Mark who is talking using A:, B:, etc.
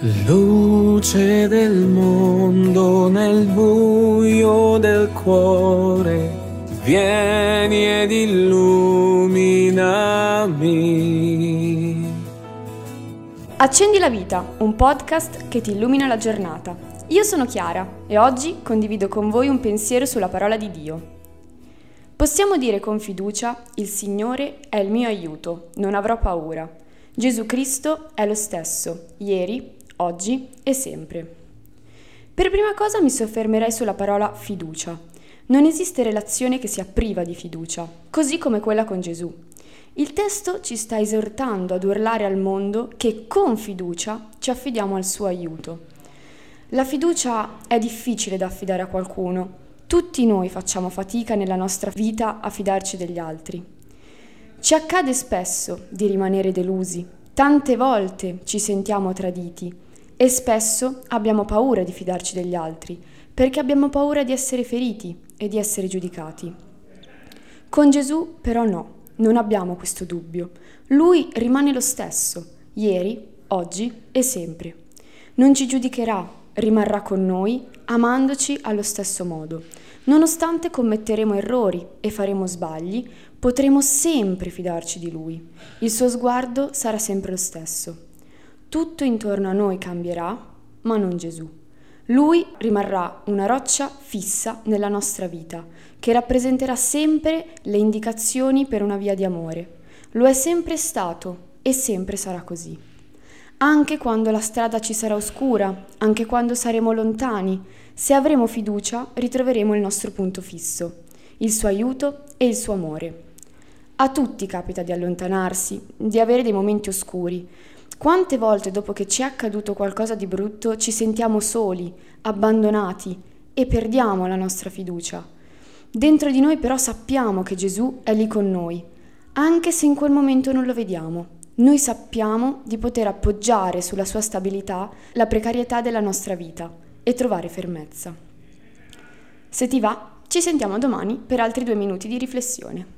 A: Luce del mondo nel buio del cuore, vieni ed illuminami.
B: Accendi la vita, un podcast che ti illumina la giornata. Io sono Chiara e oggi condivido con voi un pensiero sulla parola di Dio. Possiamo dire con fiducia, il Signore è il mio aiuto, non avrò paura. Gesù Cristo è lo stesso, ieri, oggi e sempre. Per prima cosa mi soffermerei sulla parola fiducia. Non esiste relazione che sia priva di fiducia, così come quella con Gesù. Il testo ci sta esortando ad urlare al mondo che con fiducia ci affidiamo al suo aiuto. La fiducia è difficile da affidare a qualcuno. Tutti noi facciamo fatica nella nostra vita a fidarci degli altri. Ci accade spesso di rimanere delusi, tante volte ci sentiamo traditi e spesso abbiamo paura di fidarci degli altri, perché abbiamo paura di essere feriti e di essere giudicati. Con Gesù però no, non abbiamo questo dubbio. Lui rimane lo stesso, ieri, oggi e sempre. Non ci giudicherà, rimarrà con noi, amandoci allo stesso modo. Nonostante commetteremo errori e faremo sbagli, potremo sempre fidarci di Lui. Il suo sguardo sarà sempre lo stesso. Tutto intorno a noi cambierà, ma non Gesù. Lui rimarrà una roccia fissa nella nostra vita, che rappresenterà sempre le indicazioni per una via di amore. Lo è sempre stato e sempre sarà così. Anche quando la strada ci sarà oscura, anche quando saremo lontani, se avremo fiducia ritroveremo il nostro punto fisso, il suo aiuto e il suo amore. A tutti capita di allontanarsi, di avere dei momenti oscuri, quante volte dopo che ci è accaduto qualcosa di brutto ci sentiamo soli, abbandonati e perdiamo la nostra fiducia. Dentro di noi però sappiamo che Gesù è lì con noi, anche se in quel momento non lo vediamo. Noi sappiamo di poter appoggiare sulla sua stabilità la precarietà della nostra vita e trovare fermezza. Se ti va, ci sentiamo domani per altri due minuti di riflessione.